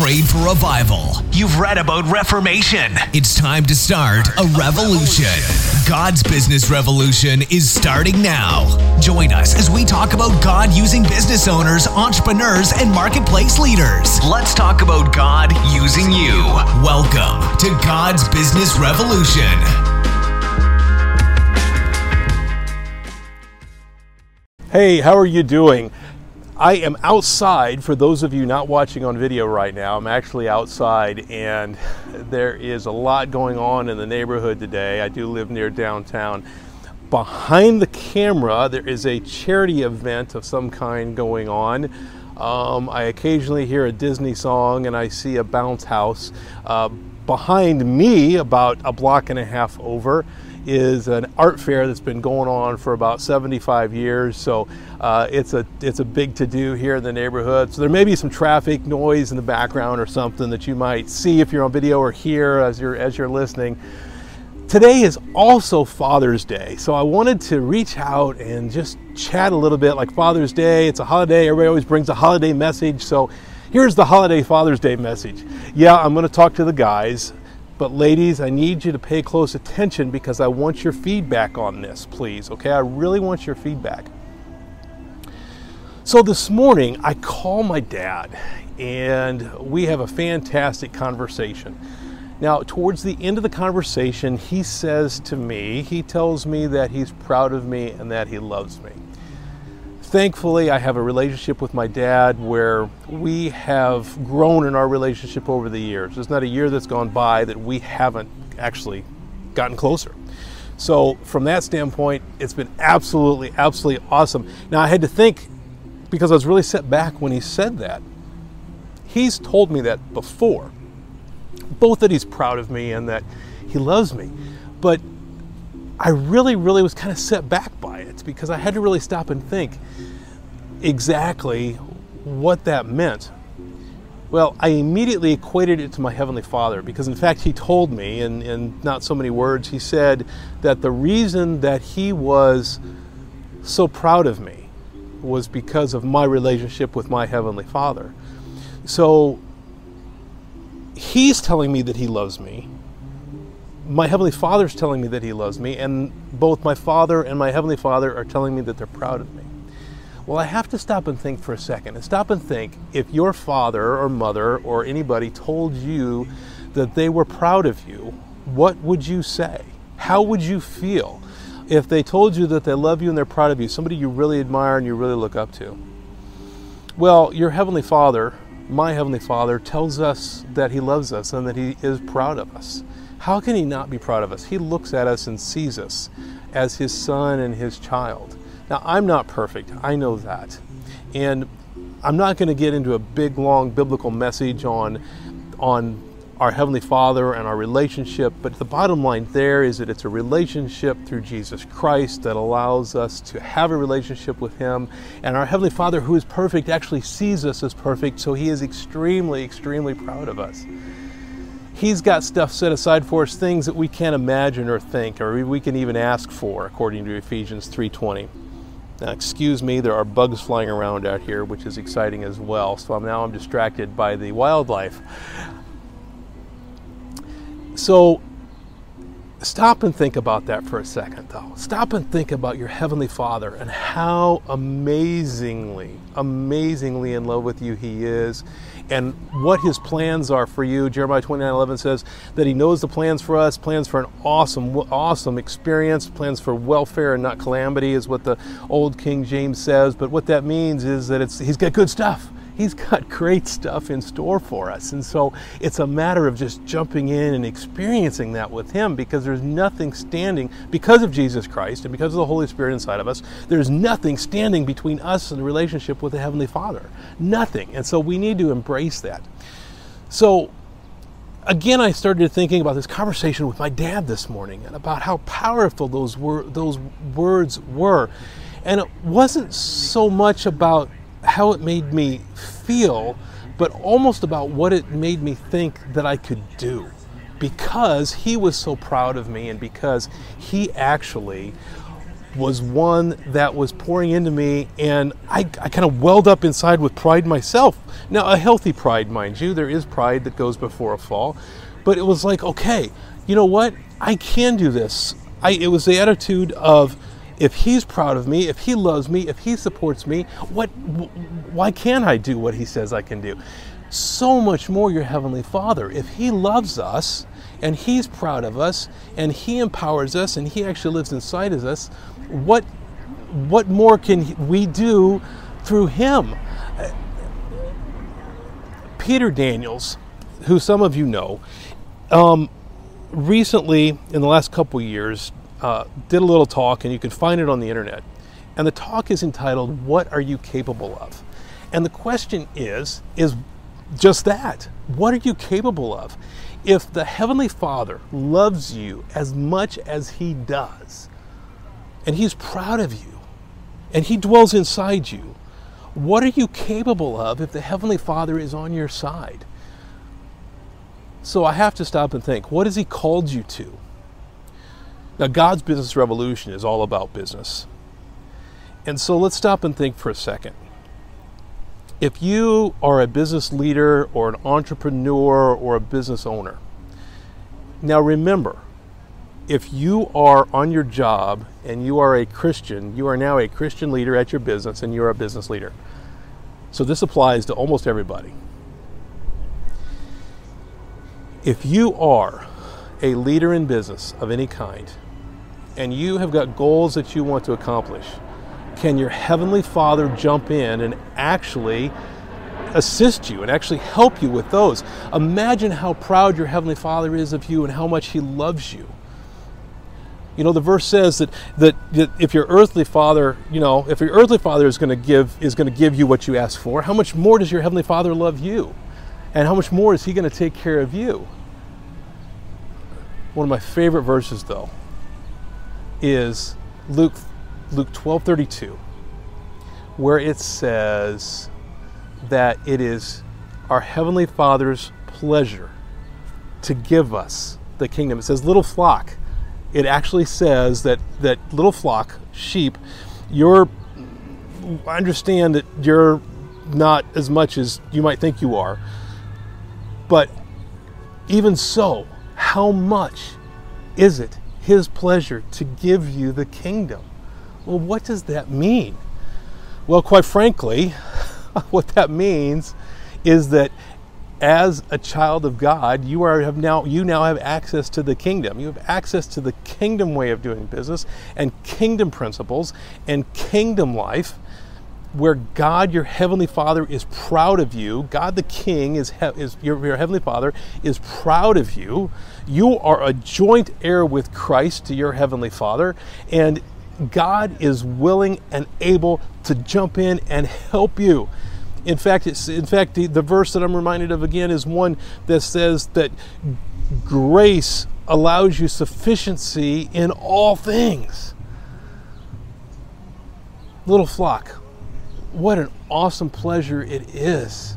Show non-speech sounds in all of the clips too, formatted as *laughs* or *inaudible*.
prayed for revival. You've read about reformation. It's time to start a revolution. God's business revolution is starting now. Join us as we talk about God using business owners, entrepreneurs, and marketplace leaders. Let's talk about God using you. Welcome to God's Business Revolution. Hey, how are you doing? I am outside. For those of you not watching on video right now, I'm actually outside, and there is a lot going on in the neighborhood today. I do live near downtown. Behind the camera, there is a charity event of some kind going on. Um, I occasionally hear a Disney song and I see a bounce house. Uh, behind me, about a block and a half over, is an art fair that's been going on for about 75 years. So uh, it's a it's a big to do here in the neighborhood. So there may be some traffic noise in the background or something that you might see if you're on video or hear as you're as you're listening. Today is also Father's Day, so I wanted to reach out and just chat a little bit. Like Father's Day, it's a holiday. Everybody always brings a holiday message. So here's the holiday Father's Day message. Yeah, I'm going to talk to the guys but ladies, I need you to pay close attention because I want your feedback on this, please. Okay, I really want your feedback. So this morning, I call my dad and we have a fantastic conversation. Now, towards the end of the conversation, he says to me, he tells me that he's proud of me and that he loves me. Thankfully, I have a relationship with my dad where we have grown in our relationship over the years. There's not a year that's gone by that we haven't actually gotten closer. So, from that standpoint, it's been absolutely, absolutely awesome. Now, I had to think because I was really set back when he said that. He's told me that before, both that he's proud of me and that he loves me. But I really, really was kind of set back by it because I had to really stop and think exactly what that meant. Well, I immediately equated it to my Heavenly Father because, in fact, He told me, in, in not so many words, He said that the reason that He was so proud of me was because of my relationship with my Heavenly Father. So, He's telling me that He loves me, my Heavenly Father's telling me that He loves me, and both my Father and my Heavenly Father are telling me that they're proud of me. Well, I have to stop and think for a second and stop and think if your father or mother or anybody told you that they were proud of you, what would you say? How would you feel if they told you that they love you and they're proud of you, somebody you really admire and you really look up to? Well, your Heavenly Father, my Heavenly Father, tells us that He loves us and that He is proud of us. How can he not be proud of us? He looks at us and sees us as his son and his child. Now, I'm not perfect, I know that. And I'm not going to get into a big, long biblical message on, on our Heavenly Father and our relationship, but the bottom line there is that it's a relationship through Jesus Christ that allows us to have a relationship with Him. And our Heavenly Father, who is perfect, actually sees us as perfect, so He is extremely, extremely proud of us. He's got stuff set aside for us, things that we can't imagine or think, or we can even ask for, according to Ephesians 3:20. Now, excuse me, there are bugs flying around out here, which is exciting as well. So now I'm distracted by the wildlife. So stop and think about that for a second, though. Stop and think about your Heavenly Father and how amazingly, amazingly in love with you He is and what his plans are for you. Jeremiah 29 11 says that he knows the plans for us, plans for an awesome, awesome experience, plans for welfare and not calamity, is what the old King James says. But what that means is that it's, he's got good stuff. He's got *laughs* great stuff in store for us. And so it's a matter of just jumping in and experiencing that with Him because there's nothing standing, because of Jesus Christ and because of the Holy Spirit inside of us, there's nothing standing between us and the relationship with the Heavenly Father. Nothing. And so we need to embrace that. So again, I started thinking about this conversation with my dad this morning and about how powerful those, those words were. And it wasn't so much about how it made me feel, but almost about what it made me think that I could do. Because he was so proud of me and because he actually was one that was pouring into me, and I, I kind of welled up inside with pride myself. Now, a healthy pride, mind you, there is pride that goes before a fall, but it was like, okay, you know what? I can do this. I, it was the attitude of, if he's proud of me, if he loves me, if he supports me, what, why can't I do what he says I can do? So much more your Heavenly Father. If he loves us and he's proud of us and he empowers us and he actually lives inside of us, what, what more can we do through him? Peter Daniels, who some of you know, um, recently in the last couple years uh, did a little talk, and you can find it on the internet. And the talk is entitled, What Are You Capable of? And the question is, is just that. What are you capable of? If the Heavenly Father loves you as much as He does, and He's proud of you, and He dwells inside you, what are you capable of if the Heavenly Father is on your side? So I have to stop and think what has He called you to? Now, God's business revolution is all about business. And so let's stop and think for a second. If you are a business leader or an entrepreneur or a business owner, now remember, if you are on your job and you are a Christian, you are now a Christian leader at your business and you're a business leader. So this applies to almost everybody. If you are a leader in business of any kind, and you have got goals that you want to accomplish, can your Heavenly Father jump in and actually assist you and actually help you with those? Imagine how proud your Heavenly Father is of you and how much He loves you. You know, the verse says that, that, that if your earthly father, you know, if your earthly father is going to give is going to give you what you ask for, how much more does your heavenly father love you? And how much more is he going to take care of you? One of my favorite verses though is Luke Luke 12:32 where it says that it is our heavenly Father's pleasure to give us the kingdom. It says little flock. It actually says that that little flock, sheep, you're I understand that you're not as much as you might think you are. But even so, how much is it his pleasure to give you the kingdom. Well, what does that mean? Well, quite frankly, *laughs* what that means is that as a child of God, you are have now you now have access to the kingdom. You have access to the kingdom way of doing business and kingdom principles and kingdom life where God, your heavenly Father, is proud of you. God, the King, is, is your, your heavenly Father, is proud of you. You are a joint heir with Christ to your heavenly Father, and God is willing and able to jump in and help you. In fact, it's, in fact, the, the verse that I'm reminded of again is one that says that grace allows you sufficiency in all things. Little flock, what an awesome pleasure it is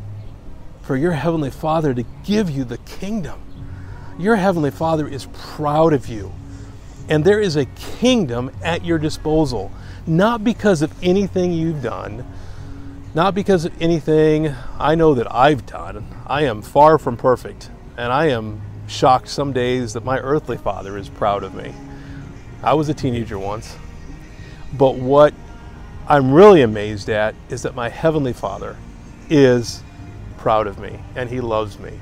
for your Heavenly Father to give you the kingdom. Your Heavenly Father is proud of you. And there is a kingdom at your disposal, not because of anything you've done, not because of anything I know that I've done. I am far from perfect, and I am shocked some days that my earthly father is proud of me. I was a teenager once. But what I'm really amazed at is that my Heavenly Father is proud of me and He loves me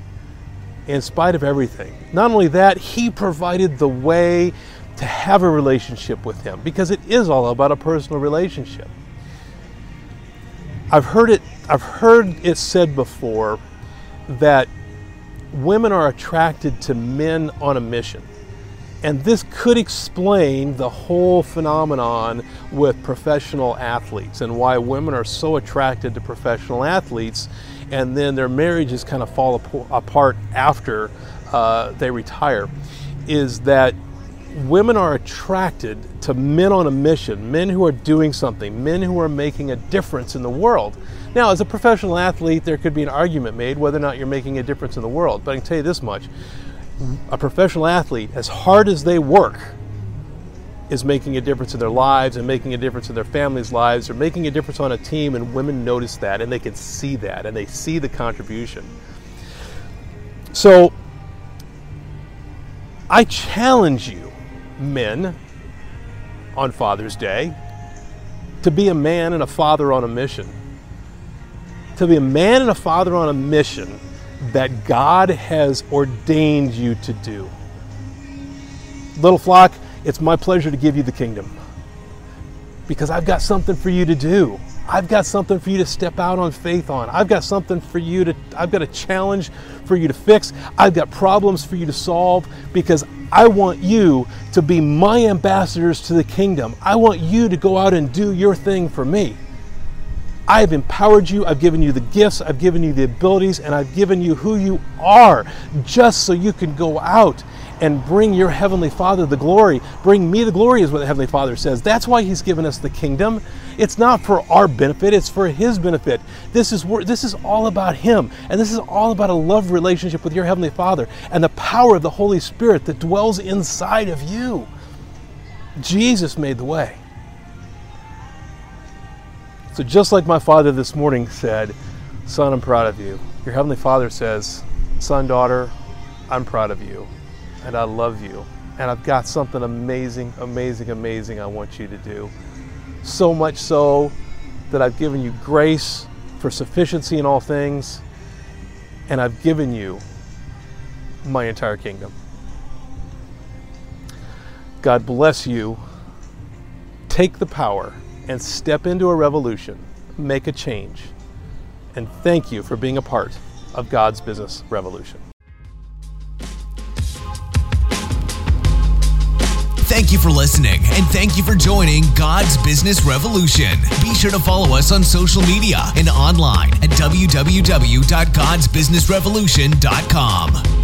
in spite of everything. Not only that, He provided the way to have a relationship with Him because it is all about a personal relationship. I've heard it, I've heard it said before that women are attracted to men on a mission. And this could explain the whole phenomenon with professional athletes and why women are so attracted to professional athletes and then their marriages kind of fall apart after uh, they retire. Is that women are attracted to men on a mission, men who are doing something, men who are making a difference in the world. Now, as a professional athlete, there could be an argument made whether or not you're making a difference in the world, but I can tell you this much a professional athlete, as hard as they work, is making a difference in their lives and making a difference in their families' lives or making a difference on a team, and women notice that and they can see that and they see the contribution. So, I challenge you, men, on Father's Day, to be a man and a father on a mission. To be a man and a father on a mission that God has ordained you to do. Little flock, it's my pleasure to give you the kingdom because I've got something for you to do. I've got something for you to step out on faith on. I've got something for you to, I've got a challenge for you to fix. I've got problems for you to solve because I want you to be my ambassadors to the kingdom. I want you to go out and do your thing for me. I have empowered you, I've given you the gifts, I've given you the abilities, and I've given you who you are just so you can go out and bring your Heavenly Father the glory. Bring me the glory, is what the Heavenly Father says. That's why He's given us the kingdom. It's not for our benefit, it's for His benefit. This is, this is all about Him, and this is all about a love relationship with your Heavenly Father and the power of the Holy Spirit that dwells inside of you. Jesus made the way. So, just like my father this morning said, Son, I'm proud of you. Your Heavenly Father says, Son, daughter, I'm proud of you and I love you. And I've got something amazing, amazing, amazing I want you to do. So much so that I've given you grace for sufficiency in all things, and I've given you my entire kingdom. God bless you. Take the power and step into a revolution, make a change, and thank you for being a part of God's business revolution. Thank you for listening and thank you for joining God's Business Revolution. Be sure to follow us on social media and online at www.godsbusinessrevolution.com.